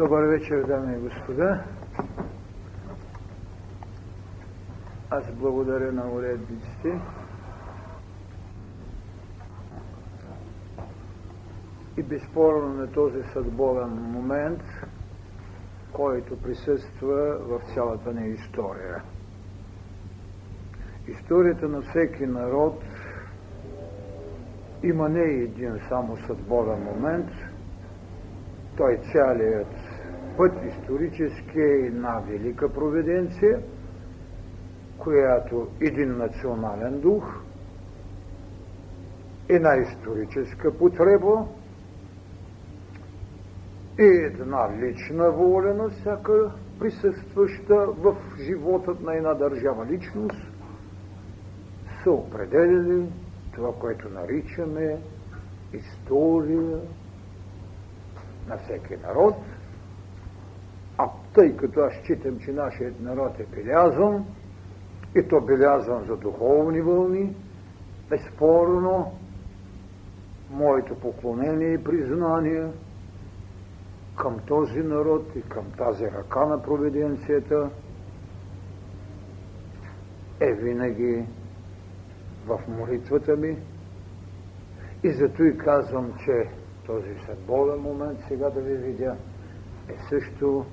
Добър вечер, дами и господа. Аз благодаря на уредниците и безспорно на този съдбовен момент, който присъства в цялата ни история. Историята на всеки народ има не един само съдбовен момент, той цялият път исторически една велика проведенция, която един национален дух, една историческа потреба и една лична воля на всяка присъстваща в животът на една държава личност са определили това, което наричаме история на всеки народ, тъй като аз считам, че нашият народ е белязан, и то белязан за духовни вълни, безспорно, моето поклонение и признание към този народ и към тази ръка на провиденцията е винаги в молитвата ми. И зато и казвам, че този съдбовен момент сега да ви видя е също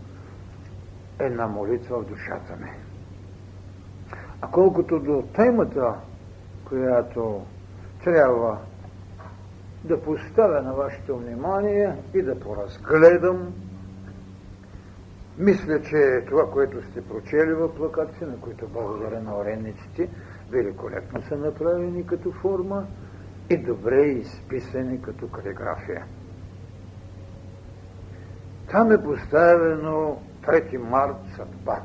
една молитва в душата ми. А колкото до темата, която трябва да поставя на вашето внимание и да поразгледам, мисля, че това, което сте прочели в плакатите, на които благодаря на оренниците, великолепно са направени като форма и добре изписани като калиграфия. Там е поставено 3 март съдба.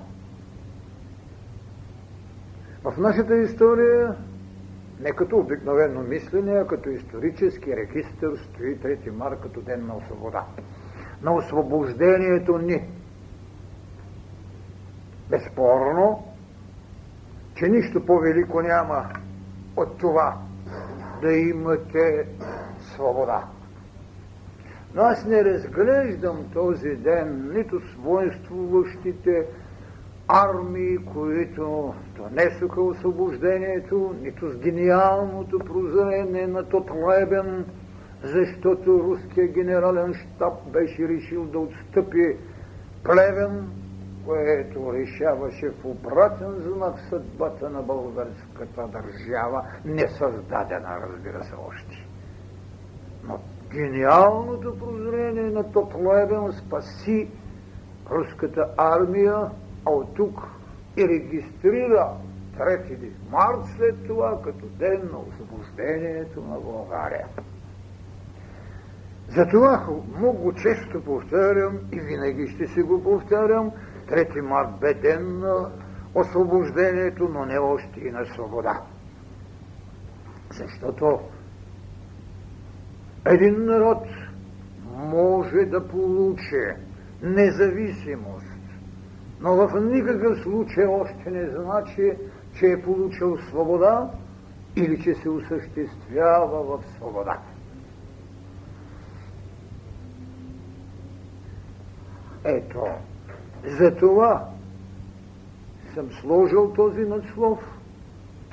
В нашата история не като обикновено мислене, а като исторически регистр стои 3 март като ден на свобода. На освобождението ни. Безспорно, че нищо по-велико няма от това да имате свобода. Но аз не разглеждам този ден нито воинствуващите армии, които донесоха освобождението, нито с гениалното прозрение на Тотлебен, защото руският генерален штаб беше решил да отстъпи плевен, което решаваше в обратен знак съдбата на българската държава, не създадена, разбира се, още. Но гениалното прозрение на Топлебен спаси руската армия, а от тук и регистрира 3 март след това като ден на освобождението на България. Затова много често повтарям и винаги ще си го повтарям, 3 март бе ден на освобождението, но не още и на свобода. Защото един народ може да получи независимост, но в никакъв случай още не значи, че е получил свобода или че се осъществява в свобода. Ето, за това съм сложил този надслов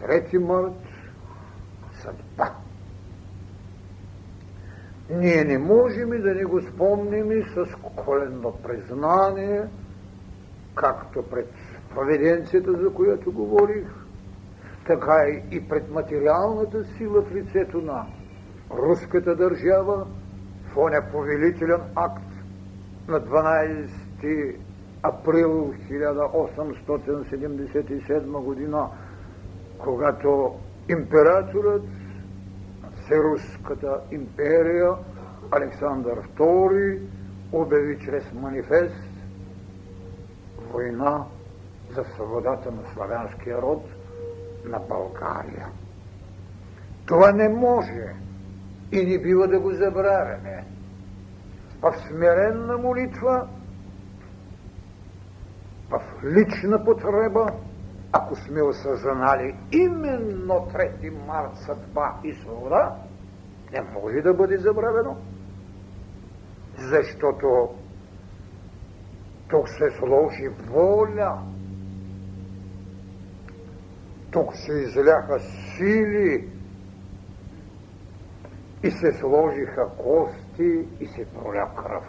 3 март съдба. Ние не можем да не го спомним и с коленно признание, както пред проведенцията, за която говорих, така и пред материалната сила в лицето на руската държава в оня повелителен акт на 12 април 1877 година, когато императорът Всеруската империя Александър II обяви чрез манифест война за свободата на славянския род на България. Това не може и не бива да го забравяме. В смиренна молитва в лична потреба, ако сме осъзнали именно 3 март съдба и свобода, не може да бъде забравено, защото Тук се сложи воля. Тук се изляха сили и се сложиха кости и се проля кръв.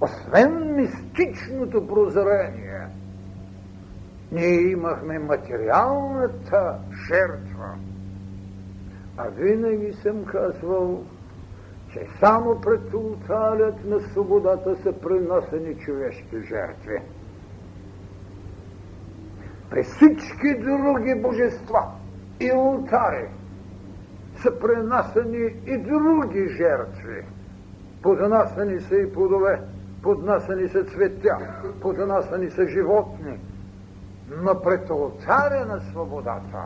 Освен мистичното прозрение, ние имахме материалната жертва. А винаги съм казвал, че само пред ултарят на свободата са принасени човешки жертви. При всички други божества и ултари са пренасани и други жертви. Поднасани са и плодове, поднасани са цветя, поднасани са животни. Но пред ултаря на свободата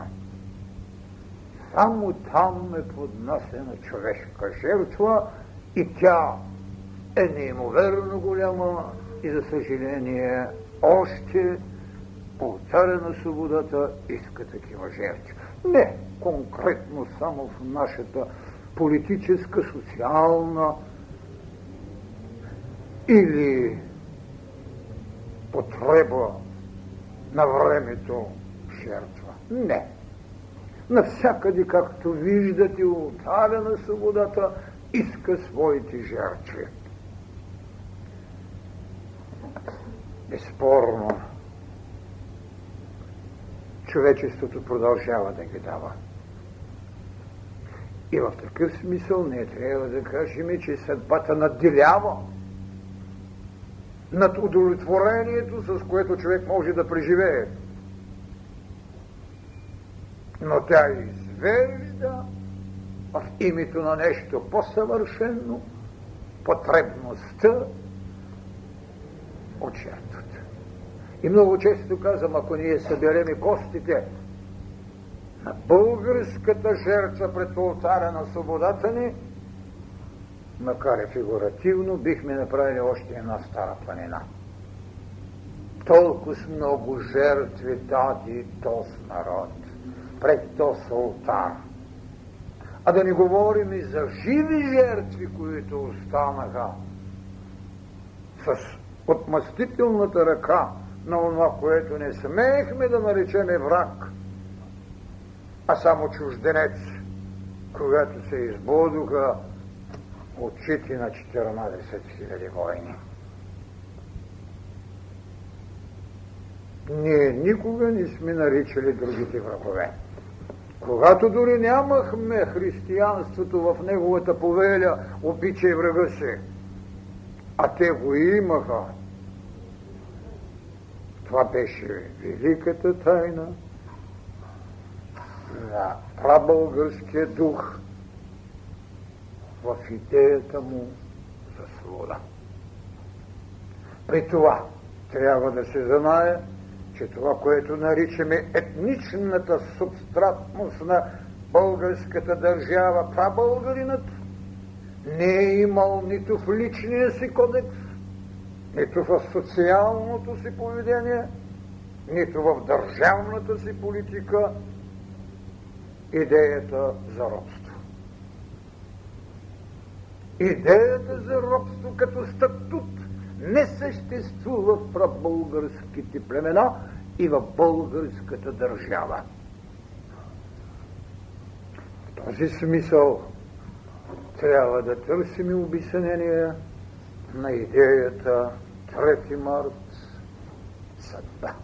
само там е поднасена човешка жертва и тя е неимоверно голяма и за съжаление още Полтаря на свободата иска такива жертви. Не конкретно само в нашата политическа, социална или потреба на времето жертва. Не. Навсякъде, както виждате, ултаря на свободата иска своите жертви. Безспорно, човечеството продължава да ги дава. И в такъв смисъл не трябва да кажем, че съдбата надделява над удовлетворението, с което човек може да преживее. Но тя извежда в името на нещо по-съвършено потребността от жертвата. И много често казвам, ако ние събереме костите на българската жертва пред ултара на свободата ни, макар и фигуративно, бихме направили още една стара планина. Толкова много жертви дади този народ пред този ултар. А да не говорим и за живи жертви, които останаха с отмъстителната ръка на това, което не смеехме да наречеме враг, а само чужденец, когато се избудоха очите на 14 000 войни. Ние никога не сме наричали другите врагове. Когато дори нямахме християнството в неговата повеля, обичай врага си, а те го имаха, това беше великата тайна на прабългарския дух в идеята му за свобода. При това трябва да се знае, че това, което наричаме етничната субстратност на българската държава, прабългаринът, не е имал нито в личния си кодекс, нито в социалното си поведение, нито в държавната си политика идеята за робство. Идеята за робство като статут не съществува в прабългарските племена и в българската държава. В този смисъл трябва да търсим обяснение на идеята 3 март съдба.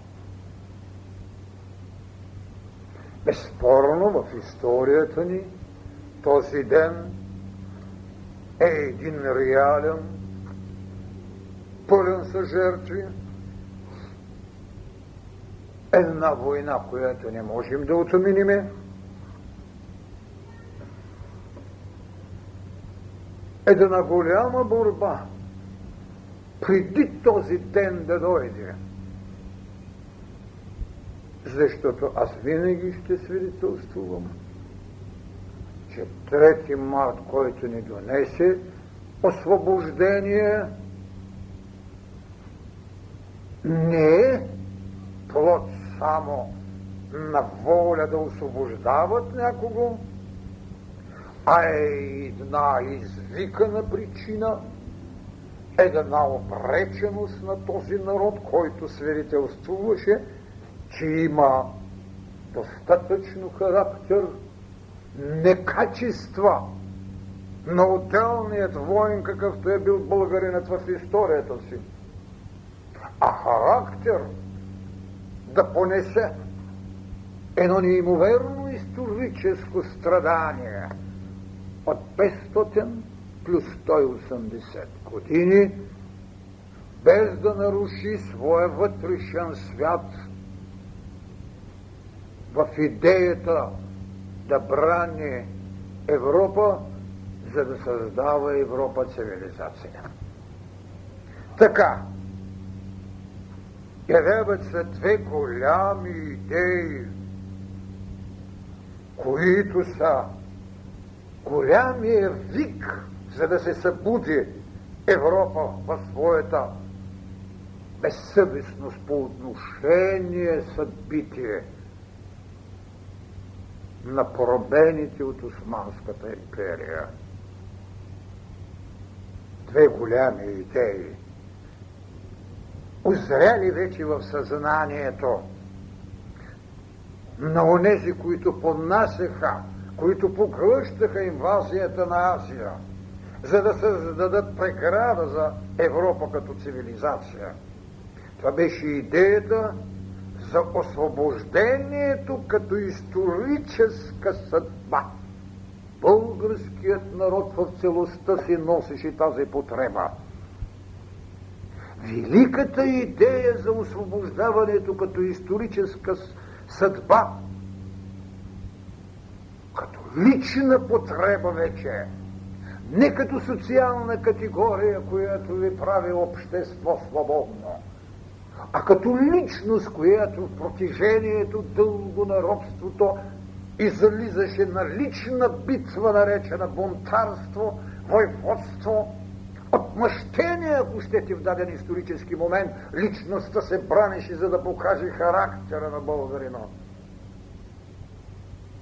Безспорно в историята ни този ден е един реален, пълен със жертви, една война, която не можем да отминиме, една голяма борба. Преди този ден да дойде. Защото аз винаги ще свидетелствувам, че трети март, който ни донесе освобождение, не е плод само на воля да освобождават някого, а е една извикана причина – една обреченост на този народ, който свидетелствуваше, че има достатъчно характер, не качества на отделният воин, какъвто е бил българинът в историята си, а характер да понесе едно неимоверно историческо страдание от 500 плюс 180 години, без да наруши своя вътрешен свят в идеята да брани Европа, за да създава Европа цивилизация. Така, явяват се две голями идеи, които са голямия вик, за да се събуди Европа в своята безсъвестност по отношение съдбитие на поробените от Османската империя. Две голями идеи, озряли вече в съзнанието на онези, които поднасяха, които поглъщаха инвазията на Азия, за да създадат преграда за Европа като цивилизация. Това беше идеята за освобождението като историческа съдба. Българският народ в целостта си носеше тази потреба. Великата идея за освобождаването като историческа съдба, като лична потреба вече, не като социална категория, която ви прави общество свободно, а като личност, която в протежението дълго на робството излизаше на лична битва, наречена бунтарство, войводство, отмъщение, ако щете в даден исторически момент, личността се бранеше, за да покаже характера на българина.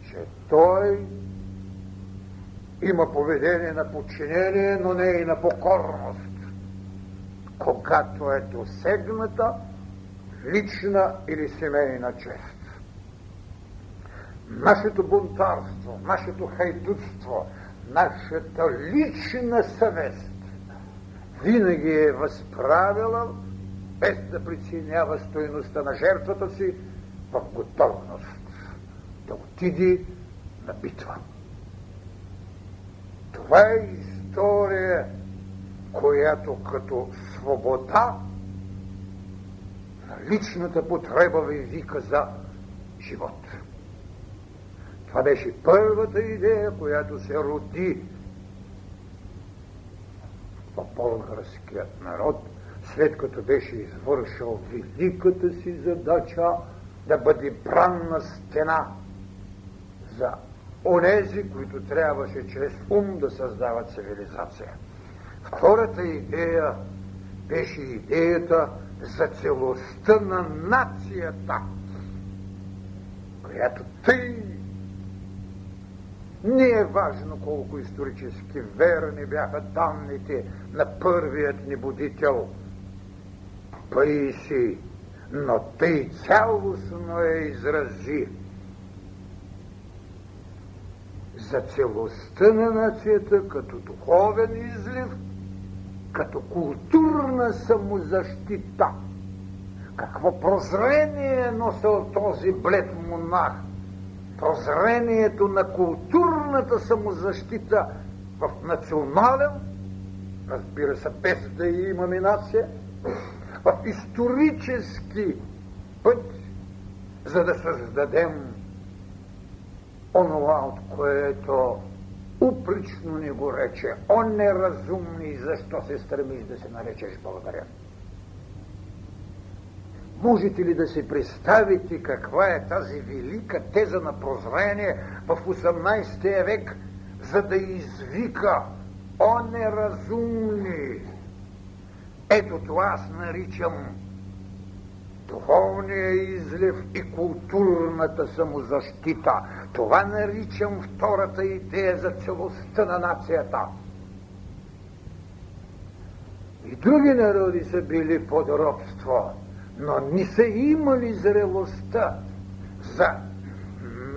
Че той има поведение на подчинение, но не и на покорност. Когато е досегната лична или семейна чест. Нашето бунтарство, нашето хайдутство, нашата лична съвест винаги е възправила, без да преценява стоеността на жертвата си, в готовност да отиде на битва. Това е история, която като свобода на личната потреба ви вика за живот. Това беше първата идея, която се роди в българският народ, след като беше извършил великата си задача да бъде бранна стена за онези, които трябваше чрез ум да създават цивилизация. Втората идея беше идеята за целостта на нацията, която тъй не е важно колко исторически верни бяха данните на първият ни будител Паиси, но тъй цялостно е изрази за целостта на нацията като духовен излив, като културна самозащита. Какво прозрение е носил този блед монах – прозрението на културната самозащита в национален, разбира се, без да имаме нация, в исторически път, за да създадем онова, от което упрично ни го рече, он неразумни, защо се стремиш да се наречеш българин. Можете ли да си представите каква е тази велика теза на прозрение в 18 век, за да извика о неразумни? Ето това аз наричам духовния излив и културната самозащита. Това наричам втората идея за целостта на нацията. И други народи са били под робство, но не са имали зрелостта за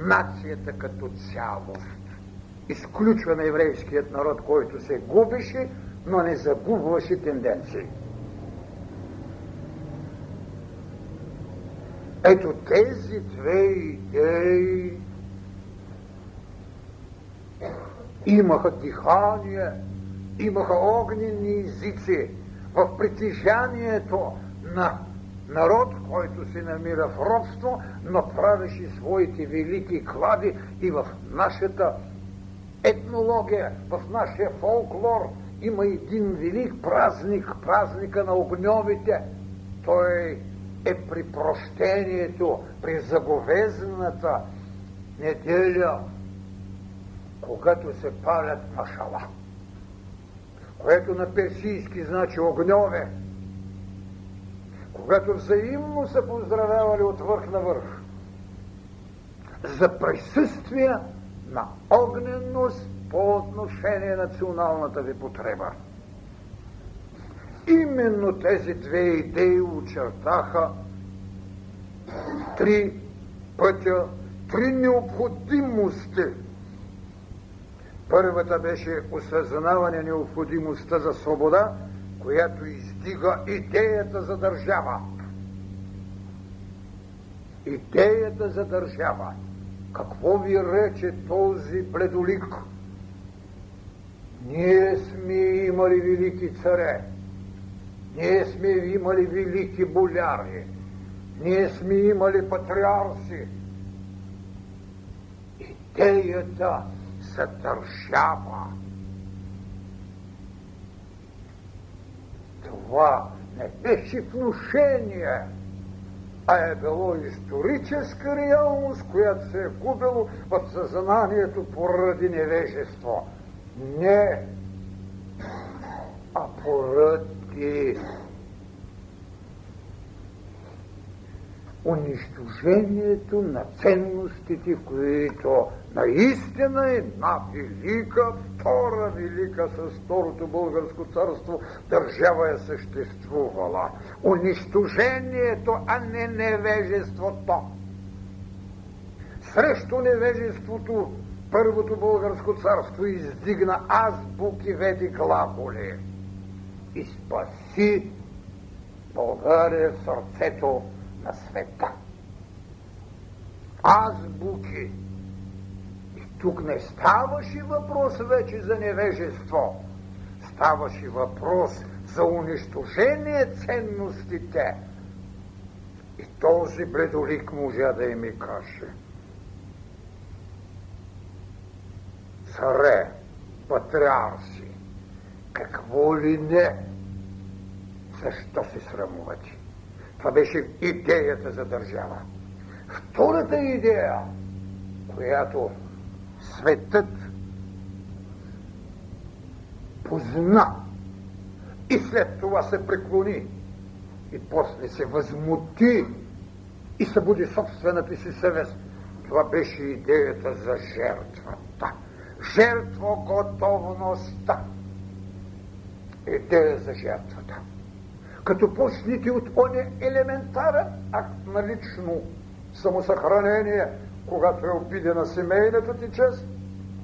нацията като цялост. Изключва еврейският народ, който се губеше, но не загубваше тенденции. Ето тези две идеи имаха дихание, имаха огнени езици в притежанието на народ, който се намира в робство, но правеше своите велики клади и в нашата етнология, в нашия фолклор има един велик празник, празника на огньовите. Той е при прощението, при заговезната неделя, когато се палят машала, което на персийски значи огньове, когато взаимно са поздравявали от върх на върх за присъствие на огненност по отношение на националната ви потреба. Именно тези две идеи очертаха три пътя, три необходимости. Първата беше осъзнаване необходимостта за свобода, която издига идеята за държава. Идеята за държава. Какво ви рече този бледолик? Ние сме имали велики царе. Ние сме имали велики боляри. Ние сме имали патриарси. Идеята за държава. Това не беше внушение, а е било историческа реалност, която се е губило в съзнанието поради невежество. Не, а поради унищожението на ценностите, които наистина една велика, втора велика с второто българско царство държава е съществувала. Унищожението, а не невежеството. Срещу невежеството първото българско царство издигна азбуки веди глаголи и спаси България сърцето на света. Азбуки. И тук не ставаше въпрос вече за невежество. Ставаше въпрос за унищожение ценностите. И този бледолик можа да им ми каже. Царе, патриарси, какво ли не, защо се срамувате? Това беше идеята за държава. Втората идея, която светът позна и след това се преклони и после се възмути и събуди собствената си съвест. Това беше идеята за жертвата. Жертвоготовността. Идея за жертвата като почнете от оня елементарен акт на лично самосъхранение, когато е обидена семейната ти чест,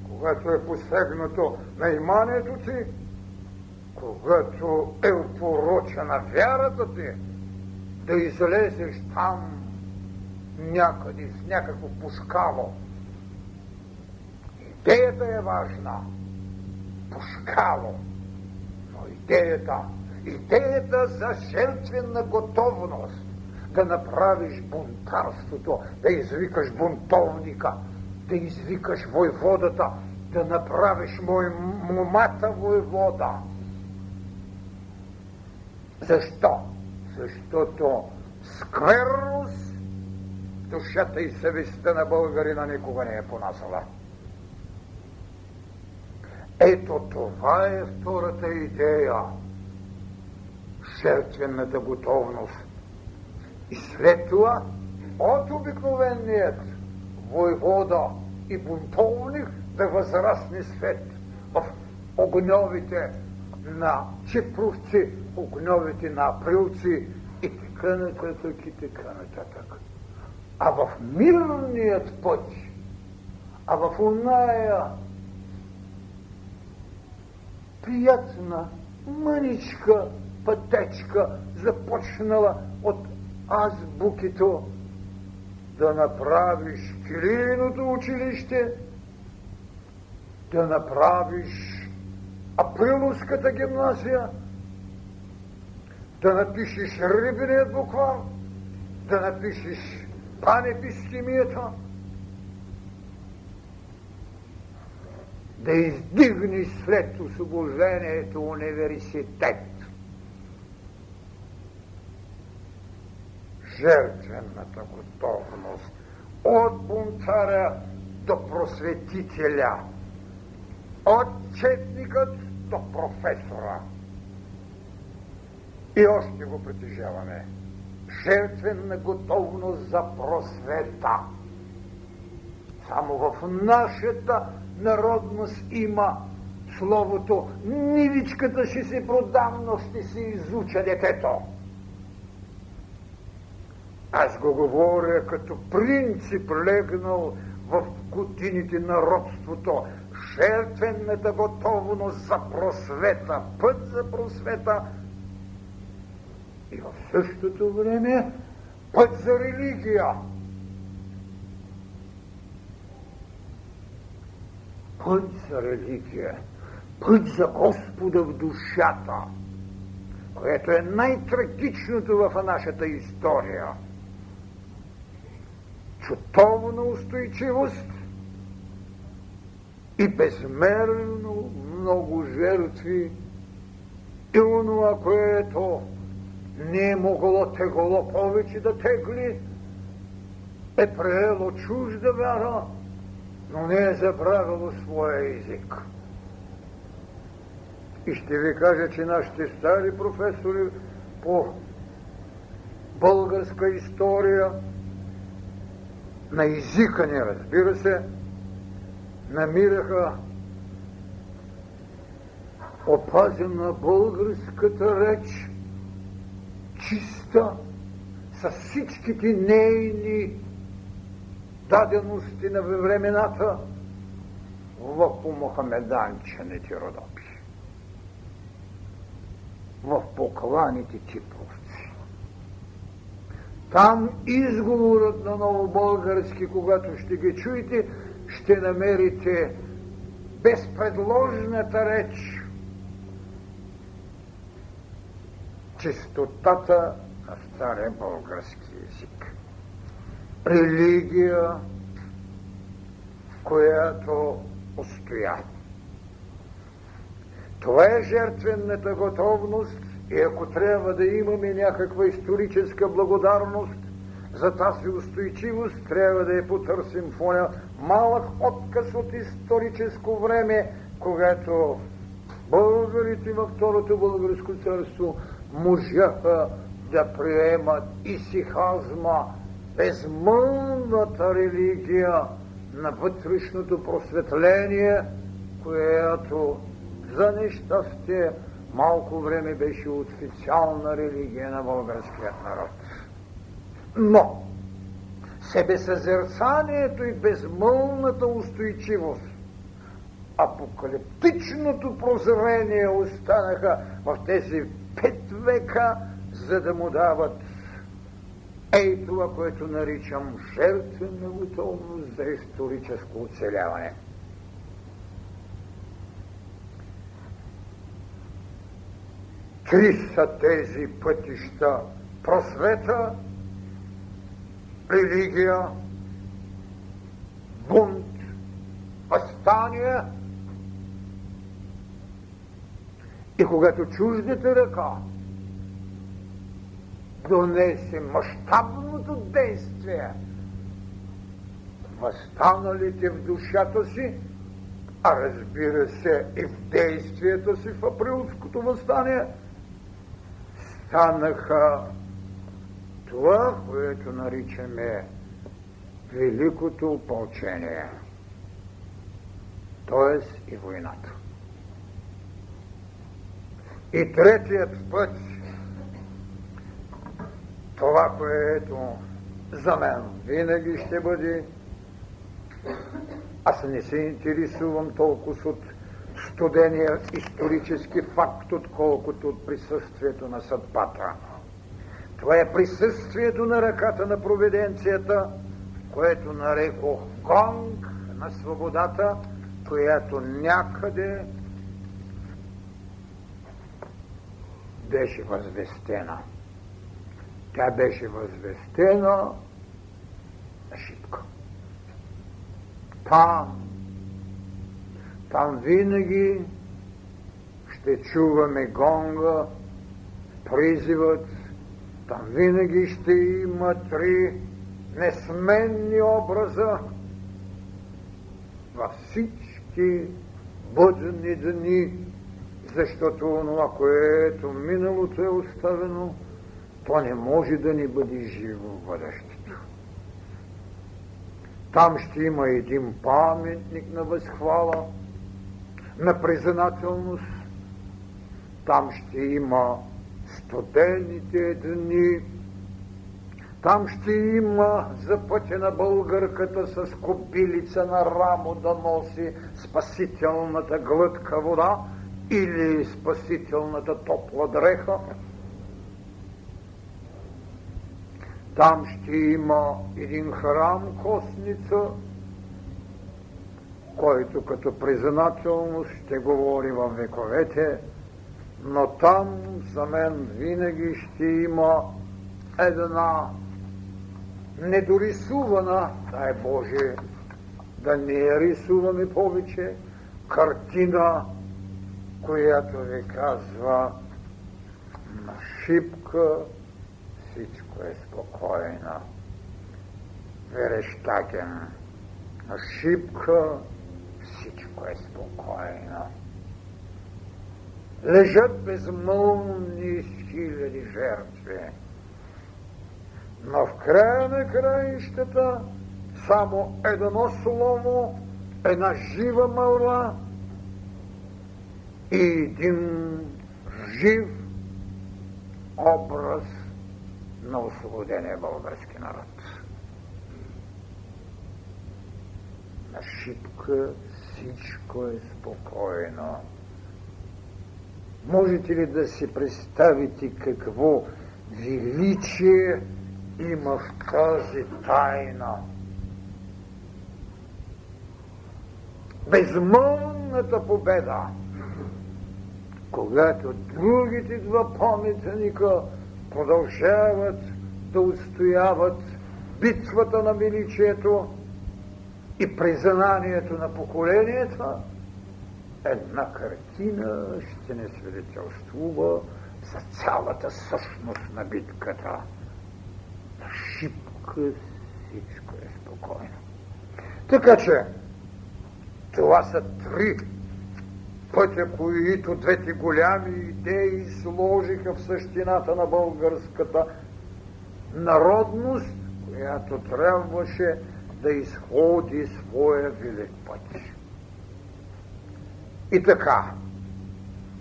когато е посегнато на иманието ти, когато е опорочена вярата ти, да излезеш там някъде с някакво пушкало. Идеята е важна. Пушкало. Идеята идеята за жертвена готовност да направиш бунтарството, да извикаш бунтовника, да извикаш войводата, да направиш мой момата войвода. Защо? Защото скверност душата и съвестта на българина никога не е понасала. Ето това е втората идея жертвената готовност. И след това от обикновеният войвода и бунтовник да възрасне свет в огньовите на чепровци, огньовете на априлци и така нататък, и така нататък. А в мирният път, а в оная приятна, мъничка пътечка, започнала от азбукито, да направиш Кирилиното училище, да направиш Априловската гимназия, да напишеш Рибиният буквар, да напишеш панепискимията, да издигнеш след освобождението университет. Жертвената готовност от бунтаря до просветителя, от четникът до професора. И още го притежаваме. Жертвена готовност за просвета. Само в нашата народност има словото нивичката ще се продам, но ще се изуча детето. Аз го говоря като принцип легнал в годините на родството. Жертвената готовност за просвета, път за просвета и в същото време път за религия. Път за религия, път за Господа в душата, което е най-трагичното в нашата история – чутовна устойчивост и безмерно много жертви и онова, което не е могло тегло повече да тегли, е приело чужда вяра, но не е забравило своя език. И ще ви кажа, че нашите стари професори по българска история на езика ни, разбира се, намираха опазена българската реч, чиста, с всичките нейни дадености на времената в помохамеданчените родопи, в покланите типове. Там изговорът на новобългарски, когато ще ги чуете, ще намерите безпредложната реч, чистотата на стария български език. Религия, която устоя. Това е жертвената готовност и ако трябва да имаме някаква историческа благодарност за тази устойчивост, трябва да я потърсим в оня малък отказ от историческо време, когато българите във Второто българско царство можаха да приемат исихазма, безмълната религия на вътрешното просветление, което за нещастие малко време беше официална религия на българският народ. Но себесъзерцанието и безмълната устойчивост, апокалиптичното прозрение останаха в тези пет века, за да му дават ей това, което наричам жертвена готовност за историческо оцеляване. Три са тези пътища просвета, религия, бунт, възстание и когато чуждата ръка донесе мащабното действие, възстаналите в душата си, а разбира се и в действието си в априлското възстание – станаха това, което наричаме Великото опълчение, т.е. и войната. И третият път, това, което за мен винаги ще бъде, аз не се интересувам толкова от студения исторически факт, отколкото от присъствието на съдбата. Това е присъствието на ръката на провиденцията, което нарекох гонг на свободата, която някъде беше възвестена. Тя беше възвестена на шипка. Там, там винаги ще чуваме гонга, призивът, там винаги ще има три несменни образа във всички бъдни дни, защото това, което миналото е оставено, то не може да ни бъде живо в бъдещето. Там ще има един паметник на възхвала, на признателност. Там ще има студените дни. Там ще има за пътя на българката с кобилица на рамо да носи спасителната глътка вода или спасителната топла дреха. Там ще има един храм костница, който като признателност ще говори във вековете, но там за мен винаги ще има една недорисувана, дай Боже, да не я рисуваме повече, картина, която ви казва на шипка всичко е спокойно. Верещакен на шипка всичко е спокойно. Лежат безмълвни хиляди жертви. Но в края на краищата само едно слово, една жива мълва и един жив образ на освободения български народ. На шипка всичко е спокойно. Можете ли да си представите какво величие има в тази тайна? Безмълната победа, когато другите два паметника продължават да устояват битвата на величието и признанието на поколенията, една картина ще не свидетелствува за цялата същност на битката. На шипка всичко е спокойно. Така че, това са три пътя, които двете голями идеи сложиха в същината на българската народност, която трябваше да изходи своя велик път. И така,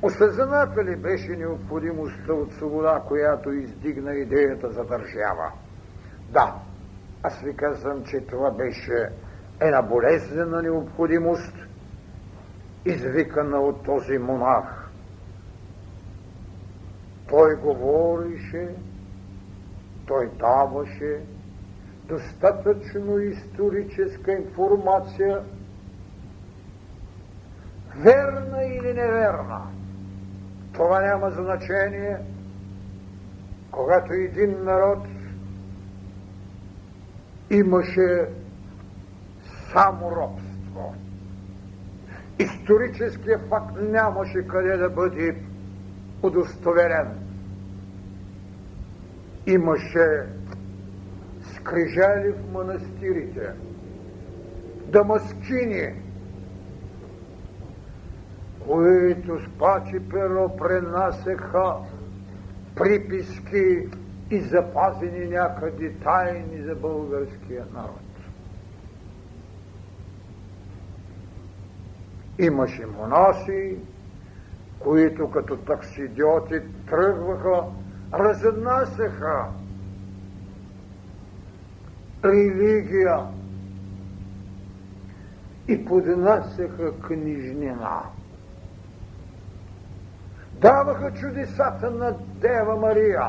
осъзнаната ли беше необходимостта от свобода, която издигна идеята за държава? Да, аз ви казвам, че това беше една болезнена необходимост – извикана от този монах. Той говорише, той даваше достатъчно историческа информация, верна или неверна. Това няма значение, когато един народ имаше само робство историческия факт нямаше къде да бъде удостоверен. Имаше скрижали в манастирите, дамаскини, които с пачи перо пренасеха приписки и запазени някъде тайни за българския народ. Имаше монаси, които като таксидиоти тръгваха, разнасяха религия и поднасяха книжнина. Даваха чудесата на Дева Мария.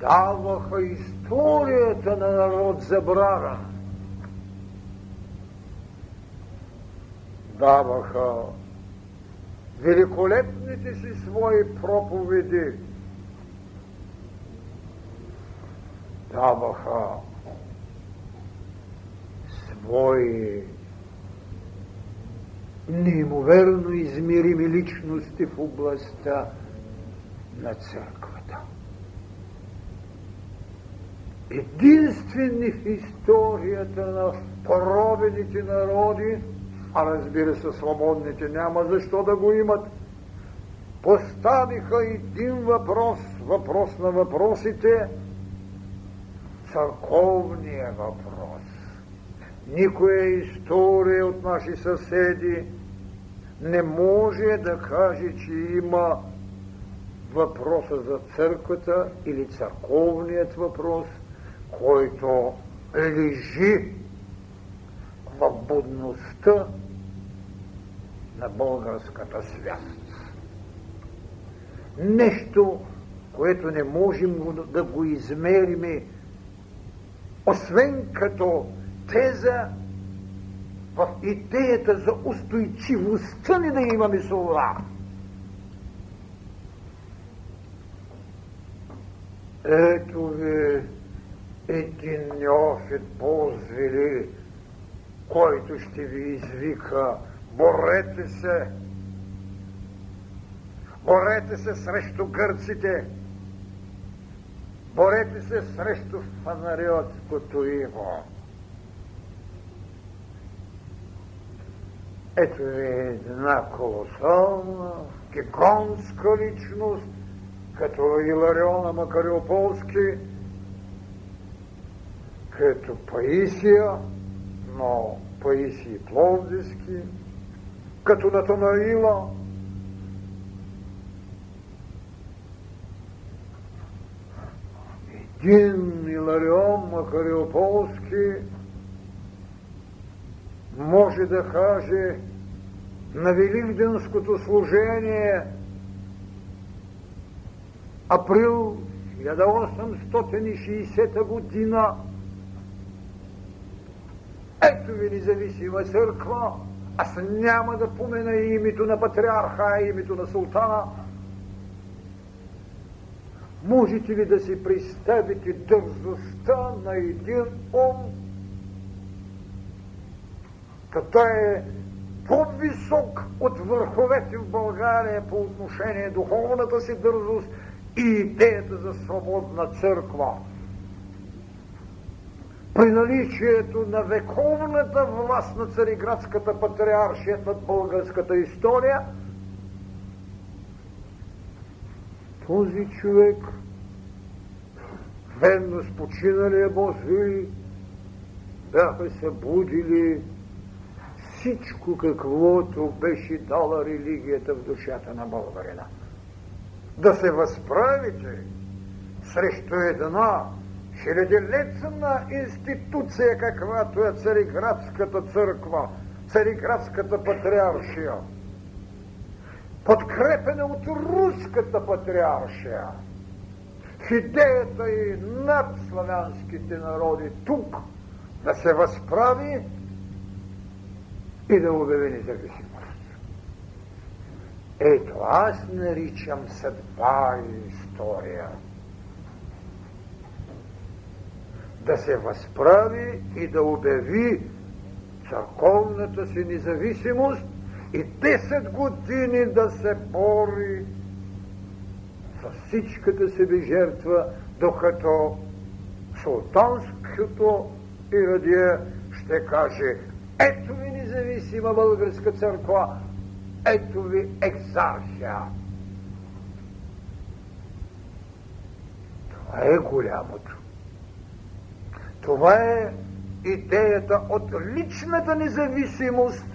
Даваха историята на народ забравен. Даваха великолепните си свои проповеди. Даваха свои неимоверно измерими личности в областта на църквата. Единствени в историята на поробените народи, а разбира се, свободните няма защо да го имат, поставиха един въпрос, въпрос на въпросите, църковния въпрос. Никоя история от наши съседи. Не може да каже, че има въпроса за църквата или църковният въпрос, който лежи в будността на българската свяст. Нещо, което не можем да го измериме, освен като теза в идеята за устойчивостта ни да имаме свобода. Ето ви един неофит позвели, който ще ви извика. Борете се, борете се срещу гърците, борете се срещу фанариотското иго. Ето е една колосална, гигантска личност, като Илариона Макариополски, като Паисия, но Паисий Пловдивски, като Натанаила, един Иларион Макариополски може да каже на Великденското служение април 1860 година ето ви независима църква, аз няма да помена името на патриарха, името на султана. Можете ли да си представите дързостта на един ум, като е по-висок от върховете в България по отношение духовната си дързост и идеята за свободна църква. При наличието на вековната власт на цариградската патриаршия над българската история, този човек, ведно с починалия Божий, бяха се будили всичко, каквото беше дала религията в душата на българина. Да се възправите срещу една хилядилетна институция, каквато е Цариградската църква, Цариградската патриаршия, подкрепена от руската патриаршия, в идеята и над славянските народи тук да се възправи и да обяви независимост. Ето, аз наричам съдба и история. Да се възправи и да обяви църковната си независимост и 10 години да се бори с всичката себе жертва, докато султанското ирадие ще каже ето ви независима българска църква, ето ви екзархия. Това е голямото. Това е идеята от личната независимост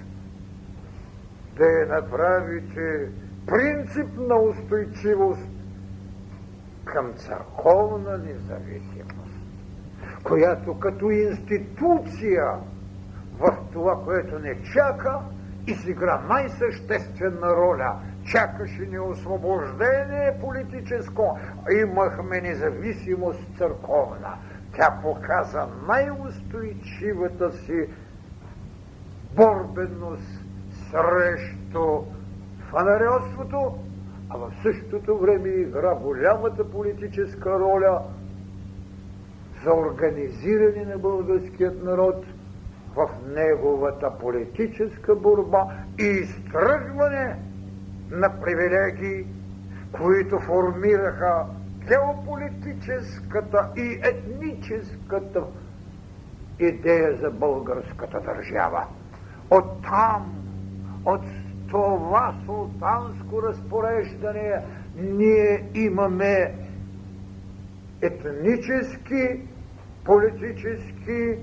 да я направите принципна устойчивост към църковна независимост, която като институция в това, което не чака, изигра най-съществена роля. Чакаше ни освобождение политическо, имахме независимост църковна. Тя показа най-устойчивата си борбеност срещу фанариотството, а в същото време игра голямата политическа роля за организиране на българският народ в неговата политическа борба и изтръгване на привилегии, които формираха геополитическата и етническата идея за българската държава. Оттам, от това султанско разпореждане, ние имаме етнически, политически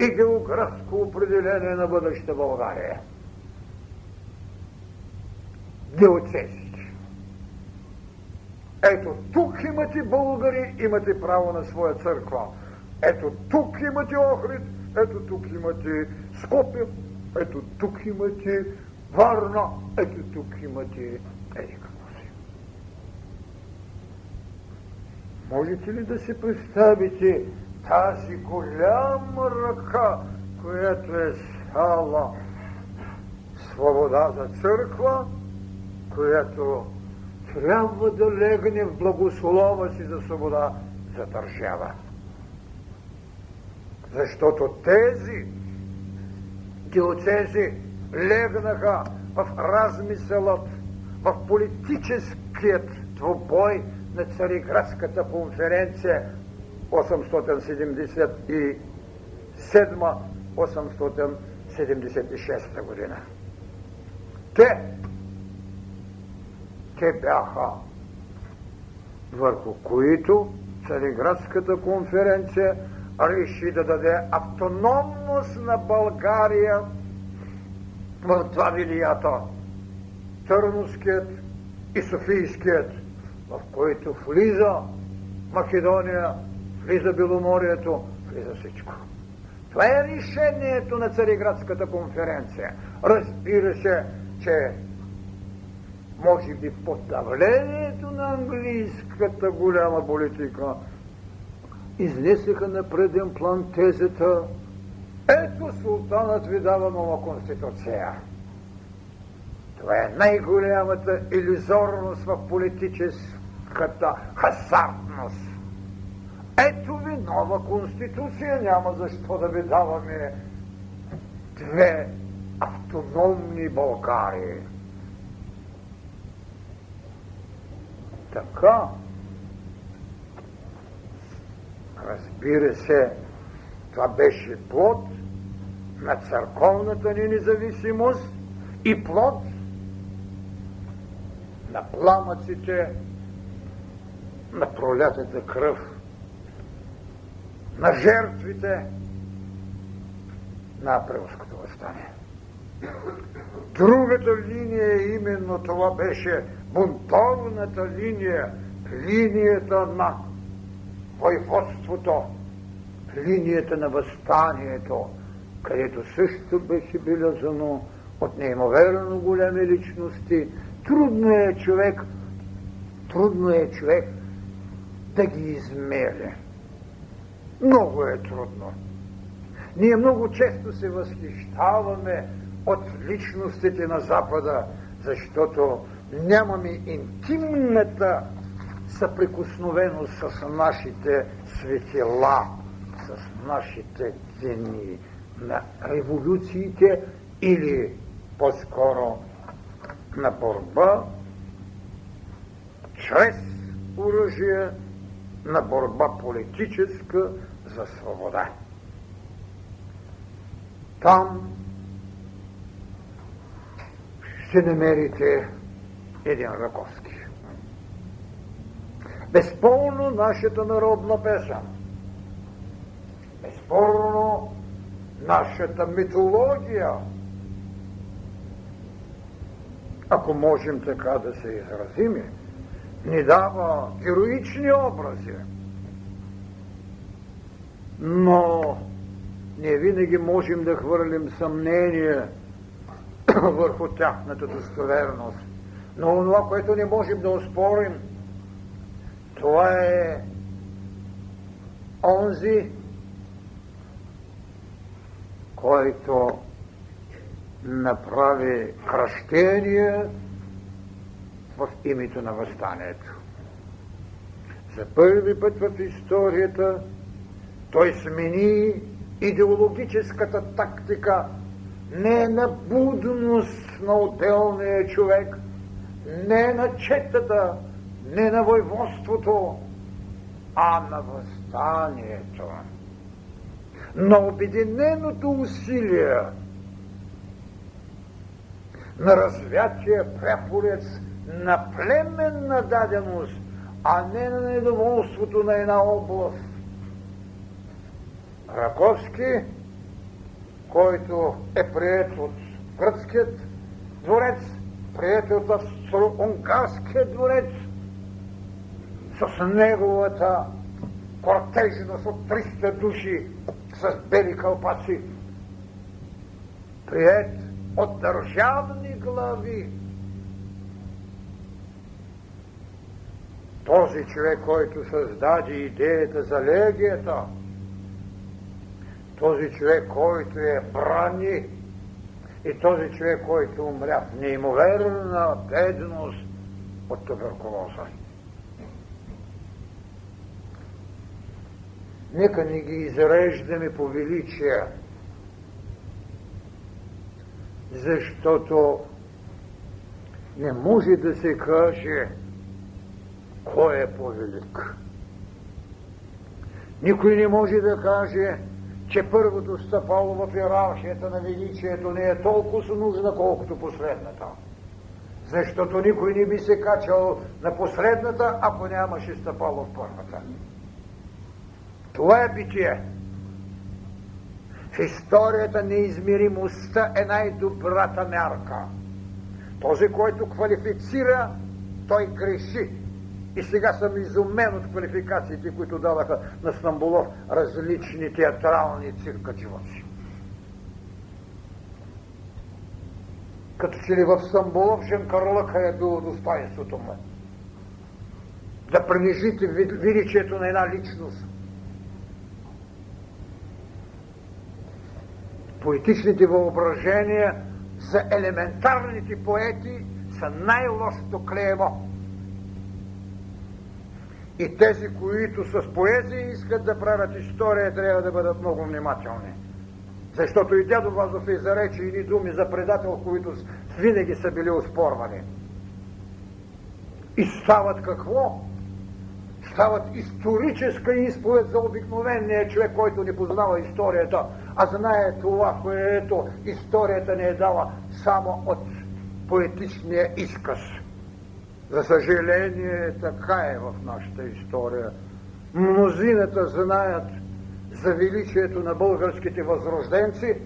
и географско определение на бъдеща България. Диоцези. Ето тук имате българи, имате право на своя църква. Ето тук имате Охрид, ето тук имате Скопия, ето тук имате Варна, ето тук имате еди какво си. Можете ли да си представите тази голяма ръка, която е стала свобода за църква, която трябва да легне в благослова си за свобода за държава. Защото тези диоцези легнаха в размисълът, в политическият двубой на Цариградската конференция 877-876 година. Те те бяха върху които Цариградската конференция реши да даде автономност на България в два вилията Търновският и Софийският, в които влиза Македония, влиза Беломорието, влиза всичко. Това е решението на Цариградската конференция. Разбира се, че може би под давлението на английската голяма политика, изнесеха на преден план тезата ето султанът ви дава нова конституция. Това е най-голямата иллюзорност в политическата хасартност. Ето ви нова конституция, няма защо да ви даваме две автономни Българии. Така, разбира се, това беше плод на църковната ни независимост и плод на пламъците на пролятата кръв, на жертвите на апрелското възстание. Другата линия именно това беше бунтовната линия, линията на войводството, линията на възстанието, където също беше белязано от неимоверно големи личности. Трудно е човек, трудно е човек да ги измери. Много е трудно. Ние много често се възхищаваме от личностите на Запада, защото нямаме интимната съприкосновеност с нашите светила, с нашите дни на революциите или по-скоро на борба чрез оръжие на борба политическа за свобода. Там ще намерите един Раковски. Безпълно нашата народна песен. Безспорно нашата митология. ако можем така да се изразиме, ни дава героични образи. Но не винаги можем да хвърлим съмнение върху тяхната достоверност. Но това, което не можем да оспорим, това е онзи, който направи кръщение в името на възстанието. За първи път в историята той смени идеологическата тактика не на будност на отделния човек, не на четата, не на войводството, а на възстанието. На обединеното усилие на развятия препорец на племенна даденост, а не на недоволството на една област. Раковски, който е прият от гръцкият дворец, прият от австро-унгарския дворец, с неговата кортежност от 300 души с бели кълпаци, прият от държавни глави. Този човек, който създаде идеята за легията, този човек, който е брани и този човек, който умря в неимоверна бедност от туберкулоза. Нека ни ги изреждаме по величие, защото не може да се каже кой е по-велик. Никой не може да каже, че първото стъпало в иерархията на величието не е толкова нужна, колкото последната. Защото никой не би се качал на последната, ако нямаше стъпало в първата. Това е битие. В историята неизмеримостта е най-добрата мярка. Този, който квалифицира, той греши. И сега съм изумен от квалификациите, които дадаха на Стамбулов различни театрални циркачиваци. Като че ли в Стамбулов Женкарлъка е било достоинството му. Да принижите величието на една личност. Поетичните въображения за елементарните поети са най-лошото клеево. И тези, които с поезия искат да правят история, трябва да бъдат много внимателни. Защото и дядо Вазов е зарече едни думи за предател, които винаги са били оспорвани. И стават какво? Стават историческа изповед за обикновения човек, който не познава историята, а знае това, което историята не е дала само от поетичния изказ. За съжаление, така е в нашата история. Мнозината знаят за величието на българските възрожденци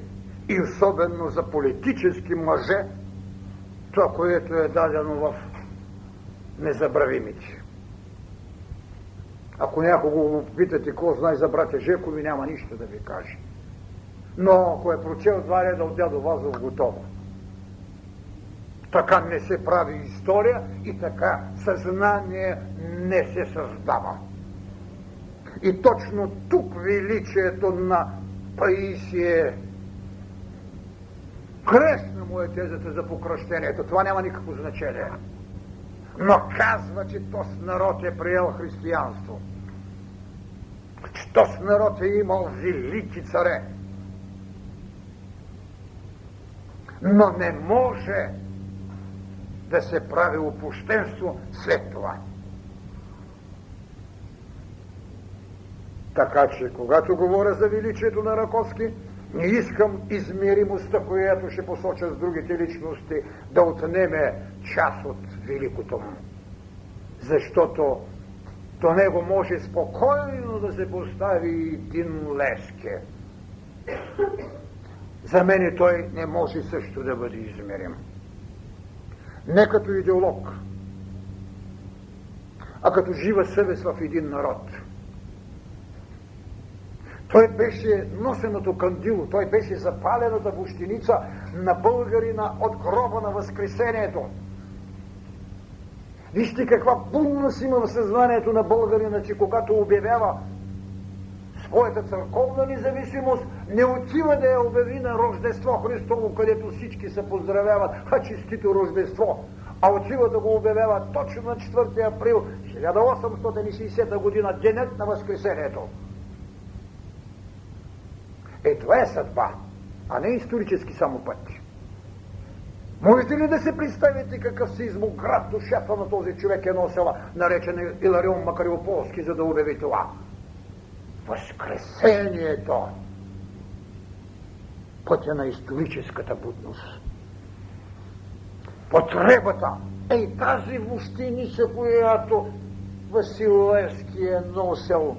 и особено за политически мъже, това, което е дадено в незабравимите. Ако някого го попитате какво знае за братя Жекови, няма нищо да ви каже. Но ако е прочел два реда от дядо Вазов, готово. Така не се прави история и така съзнание не се създава. И точно тук величието на Паисие кресна му е тезата за покръщението. Това няма никакво значение. Но казва, че този народ е приел християнство. Че този народ е имал велики царе. Но не може да се прави опущенство след това. Така че, когато говоря за величието на Раковски, не искам измеримостта, която ще посоча с другите личности, да отнеме част от великото му. Защото до него може спокойно да се постави един леске. За мен той не може също да бъде измерим. Не като идеолог, а като жива съвест в един народ. Той беше носеното кандило, той беше запалената вощеница на българина от гроба на Възкресението. Вижте каква бунност има в съзнанието на българина, че когато обявява своята църковна независимост, не отива да я обяви на Рождество Христово, където всички се поздравяват, а чистито Рождество, а отива да го обявява точно на 4 април 1860 година, денят на Възкресението. Е, това е съдба, а не исторически само път. Можете ли да се представите какъв сизмоград душата на този човек е носила, наречен Иларион Макариополски, за да обяви това? Възкресението! Пътя на историческата будност. Потребата е тази властеница, която Васил Левски е носил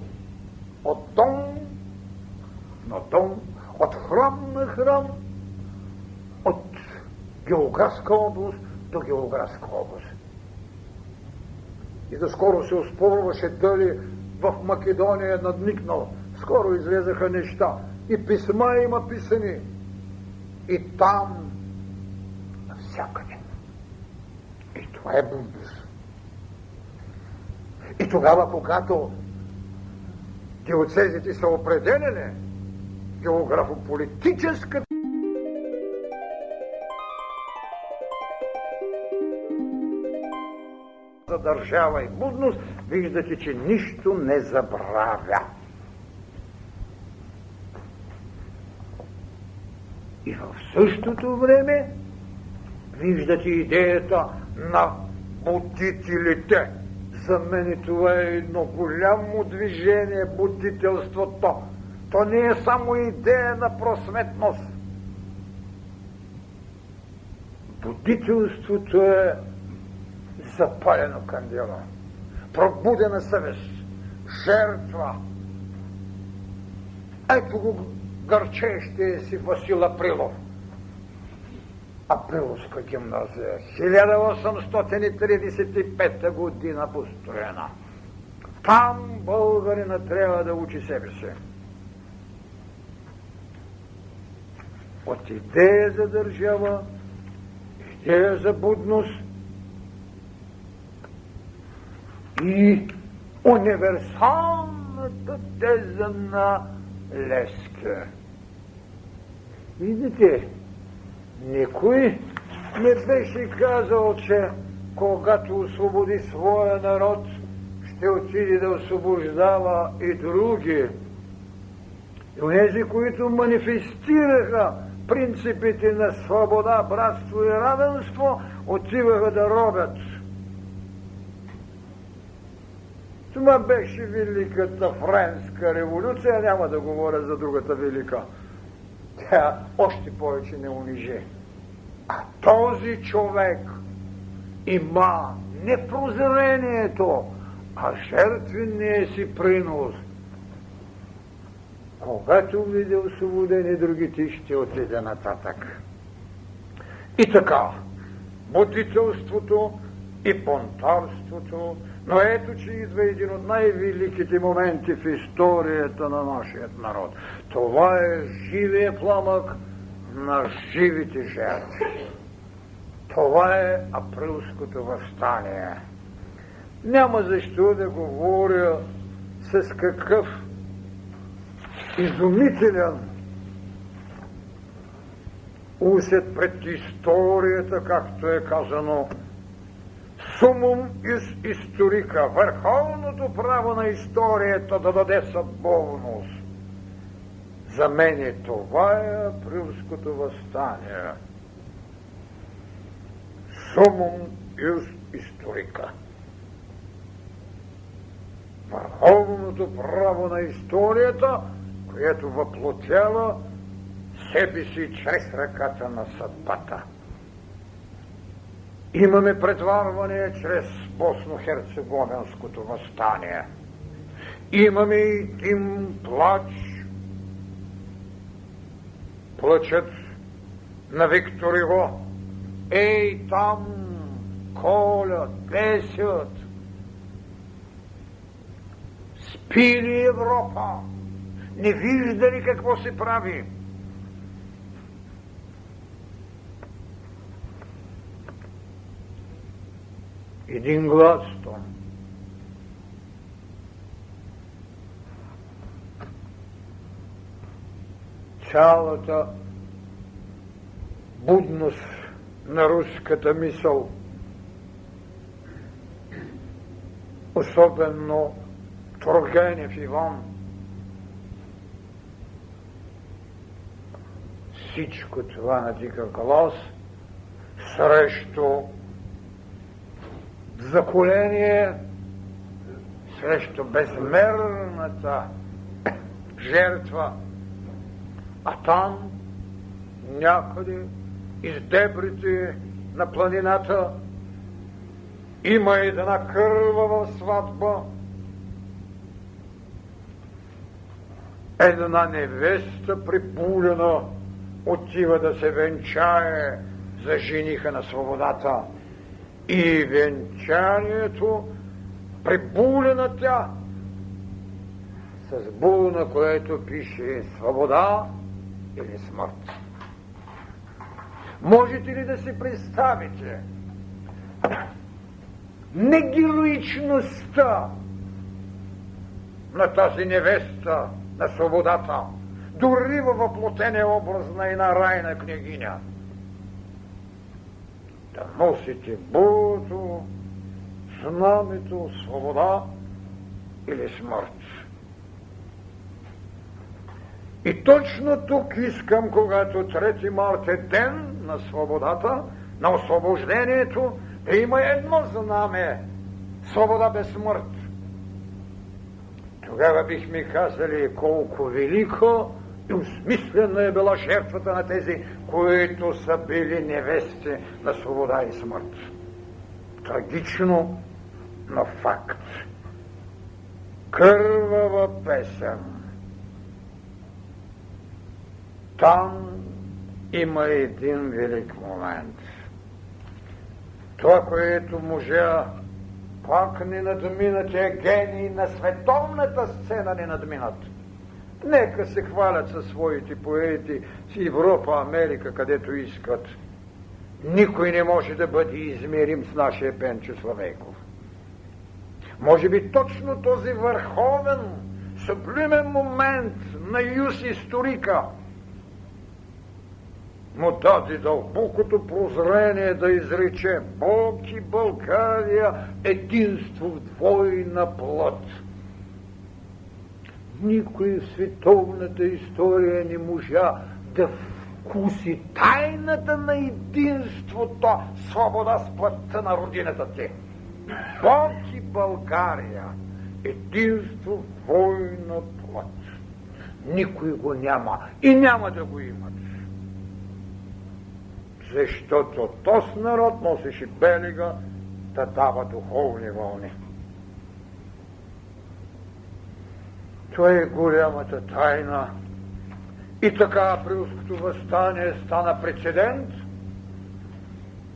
от дом на дом, от храм на храм, от географска област до географска област. И доскоро се оспорваше дали в Македония е надникнал. Скоро излезаха неща. И писма има писани. И там, навсякъде. И това е бундус. И тогава, когато диоцезите са определени, географополитическата държава и будност, виждате, че нищо не забравя. И в същото време виждате идеята на будителите. За мен това е едно голямо движение, будителството. То не е само идея на просветност. Будителството е запалено кандила, пробудена съвест, жертва. Ето го гърчещия си Васил Априлов. Априловска гимназия, 1835 година построена. Там българина трябва да учи себе си. От идея за държава, идея за будност, и универсалната теза на Леска. Видите, никой не беше казал, че когато освободи своя народ, ще отиде да освобождава и други. И онези, които манифестираха принципите на свобода, братство и равенство, отиваха да робят – Това беше великата френска революция, няма да говоря за другата велика. Тя още повече не унижи. А този човек има не прозрението, а жертвения си принос. Когато види освободени другите, ще отиде нататък. И така, будителството и понтарството но ето, че идва един от най-великите моменти в историята на нашия народ. Това е живия пламък на живите жертви. Това е априлското възстание. Няма защо да говоря с какъв изумителен усет пред историята, както е казано сумум из историка, върховното право на историята да даде съдбовност. За мен е това е априлското възстание. Сумум из историка. Върховното право на историята, което въплотява себе си чрез ръката на съдбата. Имаме претварване чрез Босно-Херцеговенското възстание. Имаме и плач. Плачът на Виктор Иво. Ей, там колят, песят. Спи ли Европа? Не вижда ли какво се прави? Един глас там. Цялата будност на руската мисъл, особено Тургенев Иван, всичко това надига глас срещу заколение, срещу безмерната жертва, а там някъде из дебрите на планината има една кървава сватба. Една невеста припулена отива да се венчае за жениха на свободата. И венчанието прибулена тя с бул, на което пише свобода или смърт. Можете ли да си представите негероичността на тази невеста на свободата, дори във въплотения образ на една райна княгиня? Да носите булото, знамето, свобода или смърт. И точно тук искам, когато 3 март е ден на свободата, на освобождението, да има едно знаме – свобода без смърт. Тогава бихме казали колко велико и усмислена е била жертвата на тези, които са били невести на свобода и смърт. Трагично, но факт. Кървава песен – там има един велик момент. Това, което можа пак не надминат е гении на световната сцена не надминат. Нека се хвалят със своите поети с Европа, Америка, където искат. Никой не може да бъде измерим с нашия Пенчо Славейков. Може би точно този върховен, съблимен момент на юс историка – му даде дълбокото прозрение да изрече Бог и България единство в двойна плът. Никой в световната история не можа да вкуси тайната на единството, свобода с плътта на родината ти. Бог и България единство в двойна плът. Никой го няма и няма да го имат защото този народ носеше белега да дава духовни вълни. Това е голямата тайна. И така априлското възстание стана прецедент.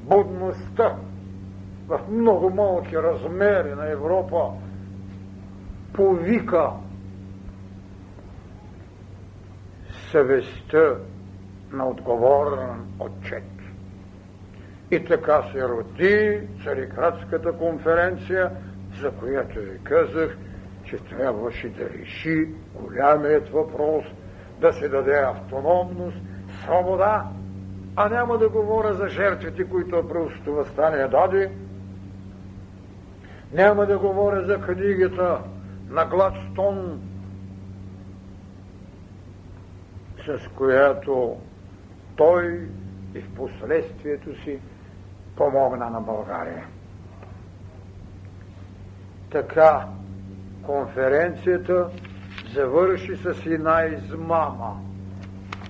Будността в много малки размери на Европа повика съвестта на отговорен отчет. И така се роди Царикрадската конференция, за която ви казах, че трябваше да реши голямият въпрос, да се даде автономност, свобода, а няма да говоря за жертвите, които априлското възстание даде, няма да говоря за книгата на Гладстон, с която той и в последствието си помогна на България. Така конференцията завърши с една измама.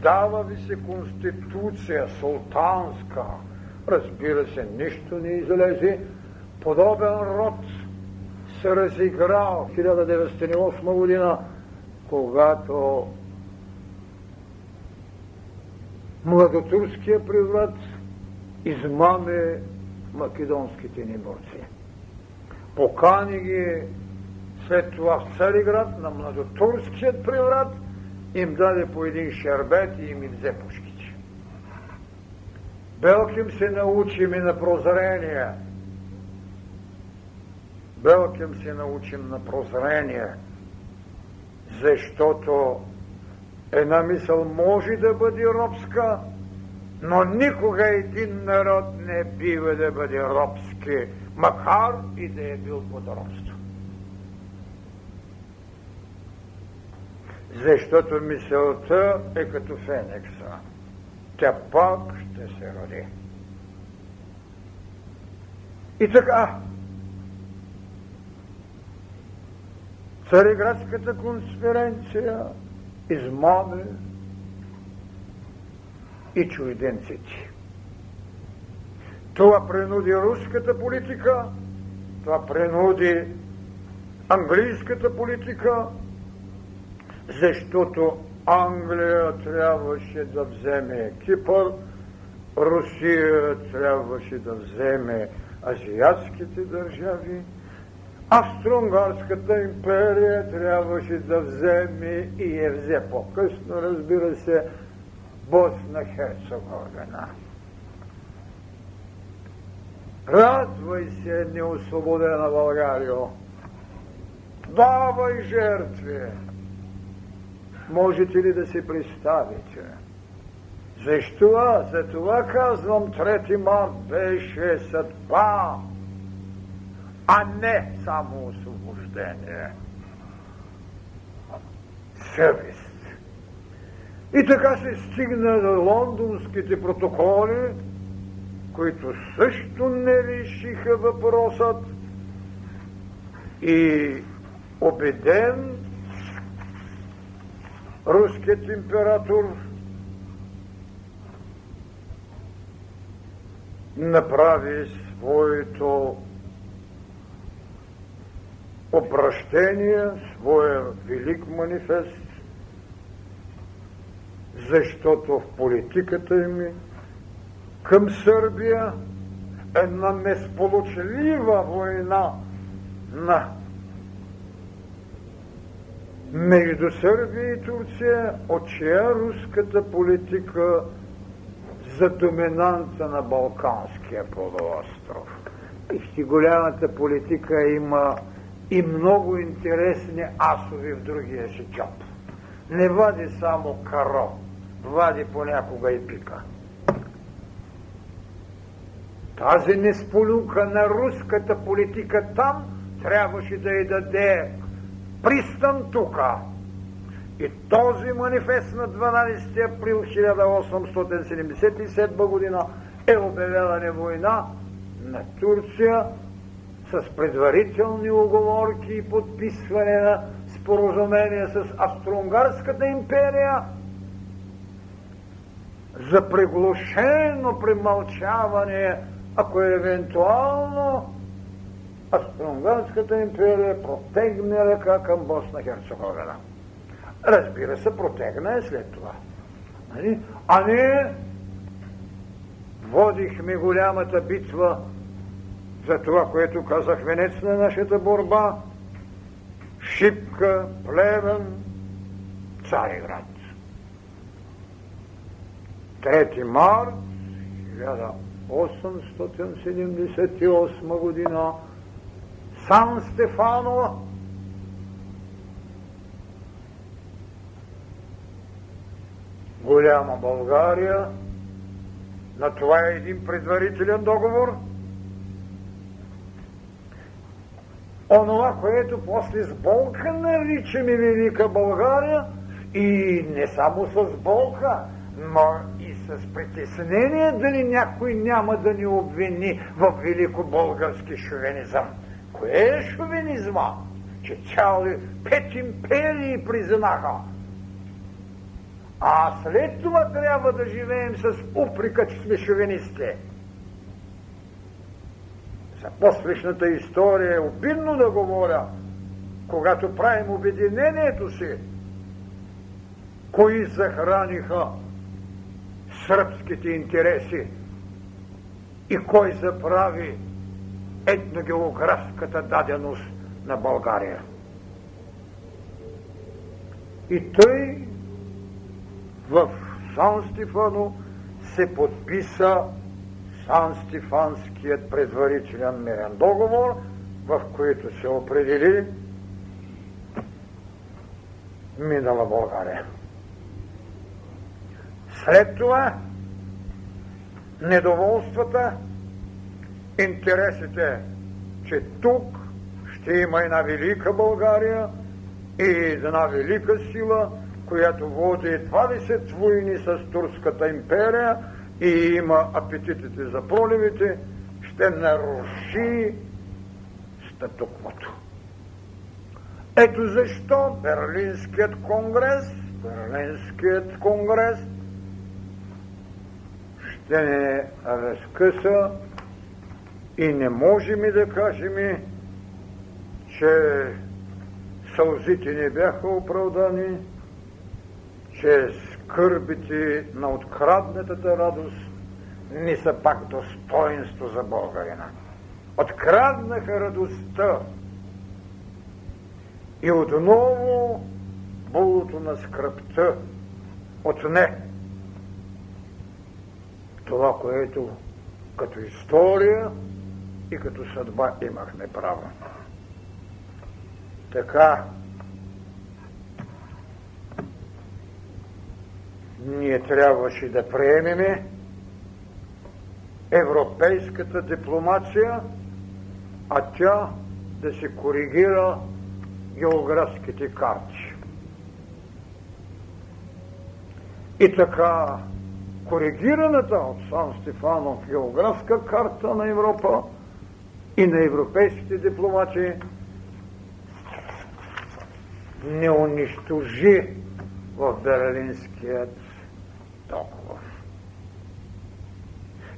Дава ви се конституция султанска. Разбира се, нищо не излезе. Подобен род се разиграл в 1908 година, когато младотурския преврат измаме македонските ни борци. Покани ги след това в Цариград на младотурският преврат, им даде по един шербет и им взе пушките. Белким се научим и на прозрение. Белким се научим на прозрение, защото една мисъл може да бъде робска, но никога един народ не бива да бъде робски, макар и да е бил под робство. Защото мисълта е като феникса. Тя пак ще се роди. И така, Цареградската конспиренция измами и чуйденците. Това принуди руската политика, това принуди английската политика, защото Англия трябваше да вземе Кипър, Русия трябваше да вземе азиатските държави, Австро-Унгарската империя трябваше да вземе и е взе по-късно, разбира се, Босна Херцеговина. Радвай се, неосвободена България. Давай жертви. Можете ли да си представите? Защо? За това казвам, 3 март беше съдба, а не само освобождение. Съвест. И така се стигна до лондонските протоколи, които също не решиха въпросът и убеден руският император направи своето обращение, своя велик манифест, защото в политиката им към Сърбия една несполучлива война на между Сърбия и Турция, от чия руската политика за доминанта на Балканския полуостров. И голямата политика има и много интересни асови в другия си джоб. Не вади само каро, вади понякога и пика. Тази несполука на руската политика там трябваше да й даде пристан тука. И този манифест на 12 април 1877 година е обявяване война на Турция с предварителни оговорки и подписване на споразумение с Австро-Унгарската империя за приглушено премълчаване, ако е евентуално Австро-Унгарската империя протегне ръка към Босна-Херцеговина. Разбира се, протегна е след това. Нали? А ние водихме голямата битва за това, което казах венец на нашата борба, Шипка, Плевен, Цариград. 3 март 1878 година Сан Стефано. Голяма България. На това е един предварителен договор – онова, което после с болка наричаме Велика България и не само с болка, но и с притеснение дали някой няма да ни обвини в велико български шовенизъм. Кое е шовенизма? Че цяли пет империи признаха. А след това трябва да живеем с уприка, че сме шовенисти за последната история е обидно да говоря, когато правим обединението си, кои захраниха сръбските интереси и кой заправи етногеографската даденост на България. И той в Сан Стефано се подписа Сан Стефанският предварителен мирен договор, в който се определи минала България. След това недоволствата, интересите, че тук ще има една велика България и една велика сила, която води 20 войни с Турската империя и има апетитите за проливите, ще наруши статуквото. Ето защо Берлинският конгрес, Берлинският конгрес ще не разкъса и не можем и да кажем, че сълзите не бяха оправдани, че скърбите на откраднатата радост не са пак достоинство за българина. Откраднаха радостта и отново булото на скръпта отне това, което като история и като съдба имахме право. Така, ние трябваше да приемеме европейската дипломация, а тя да се коригира географските карти. И така, коригираната от Сан Стефанов географска карта на Европа и на европейските дипломати не унищожи в Берлинският договор.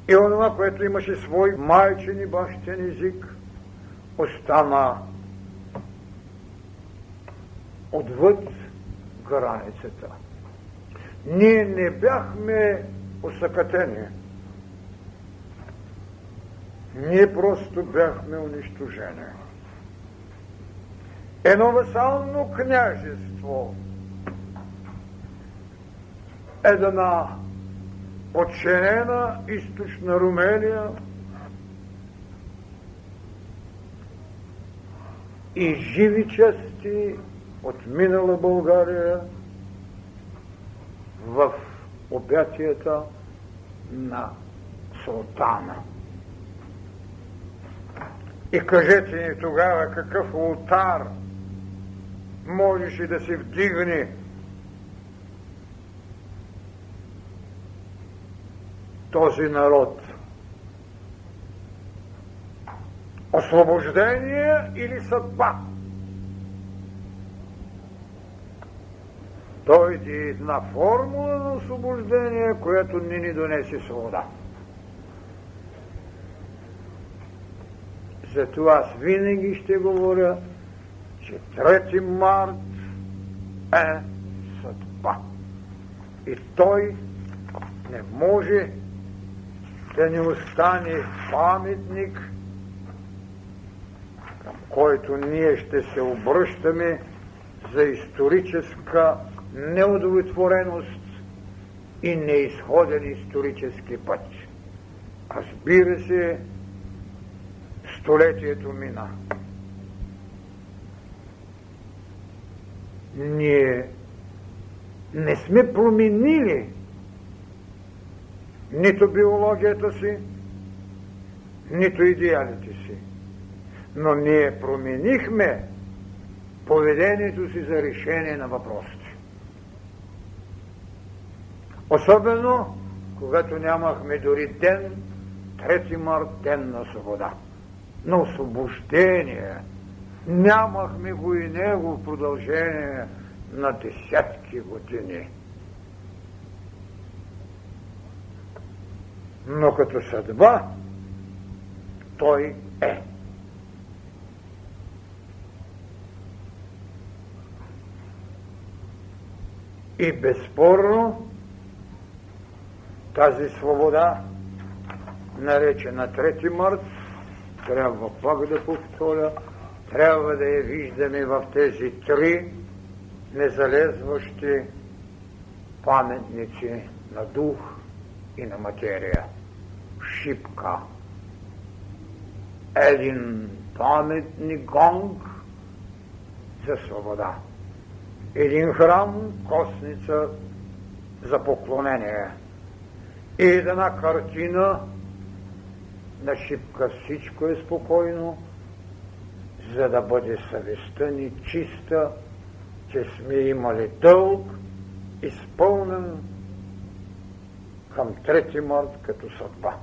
И онова, което имаше свой майчен и бащен език, остана отвъд границата. Ние не бяхме усъкатени. Ние просто бяхме унищожени. Едно васално княжество, една подчинена източна Румелия и живи части от минала България в обятията на султана. И кажете ни тогава какъв ултар можеше да се вдигне този народ. Освобождение или съдба? дойде една формула на освобождение, която не ни донесе свобода. Затова аз винаги ще говоря, че 3 март е съдба. И той не може да не остане паметник, към който ние ще се обръщаме за историческа неудовлетвореност и неизходен исторически път. Разбира се, столетието мина. Ние не сме променили нито биологията си, нито идеалите си. Но ние променихме поведението си за решение на въпросите. Особено, когато нямахме дори ден, 3 март, ден на свобода, на освобождение. Нямахме го и него в продължение на десятки години. Но като съдба, той е. И безспорно, тази свобода наречена 3 март, трябва пак да повторя, трябва да я виждаме в тези три незалезващи паметници на дух и на материя. Шипка. Един паметник гонг за свобода. Един храм, костница за поклонение. И една картина на шипка всичко е спокойно, за да бъде съвестта ни чиста, че сме имали дълг, изпълнен към трети март като съдба.